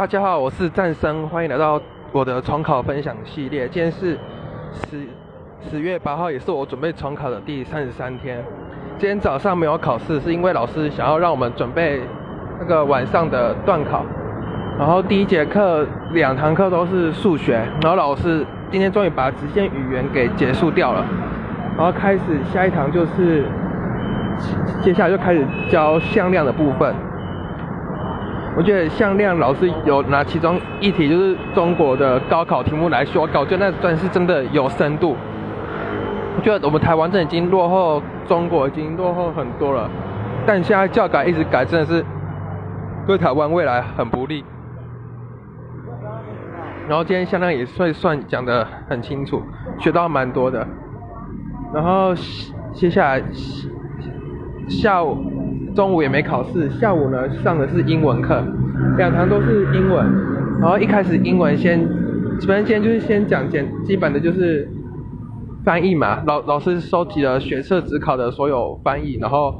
大家好，我是战生，欢迎来到我的重考分享系列。今天是十十月八号，也是我准备重考的第三十三天。今天早上没有考试，是因为老师想要让我们准备那个晚上的段考。然后第一节课两堂课都是数学，然后老师今天终于把直线语言给结束掉了。然后开始下一堂就是接下来就开始教向量的部分。我觉得向量老师有拿其中一题就是中国的高考题目来说稿，就那段是真的有深度。我觉得我们台湾真的已经落后中国已经落后很多了，但现在教改一直改，真的是对台湾未来很不利。然后今天向量也算算讲的很清楚，学到蛮多的。然后接下来下午。中午也没考试，下午呢上的是英文课，两堂都是英文。然后一开始英文先，反正今天就是先讲简基本的就是翻译嘛。老老师收集了学测只考的所有翻译，然后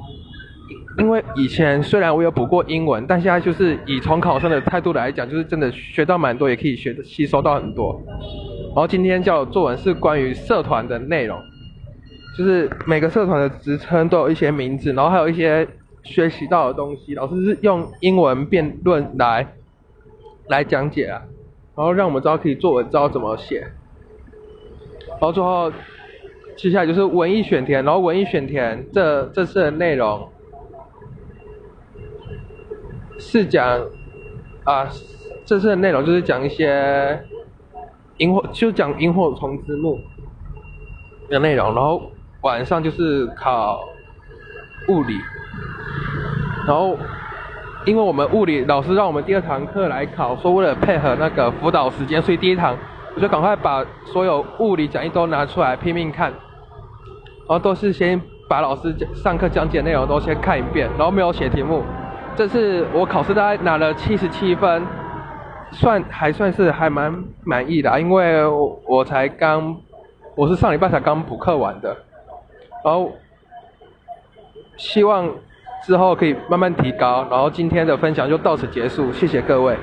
因为以前虽然我有补过英文，但现在就是以重考生的态度来讲，就是真的学到蛮多，也可以学吸收到很多。然后今天教的作文是关于社团的内容，就是每个社团的职称都有一些名字，然后还有一些。学习到的东西，老师是用英文辩论来来讲解啊，然后让我们知道可以作文知道怎么写，然后最后接下来就是文艺选填，然后文艺选填这这次的内容是讲啊，这次的内容就是讲一些萤火，就讲萤火虫之墓的内容，然后晚上就是考物理。然后，因为我们物理老师让我们第二堂课来考，说为了配合那个辅导时间，所以第一堂我就赶快把所有物理讲义都拿出来拼命看，然后都是先把老师上课讲解内容都先看一遍，然后没有写题目。这次我考试大概拿了七十七分，算还算是还蛮满意的，因为我才刚我是上礼拜才刚补课完的，然后希望。之后可以慢慢提高，然后今天的分享就到此结束，谢谢各位。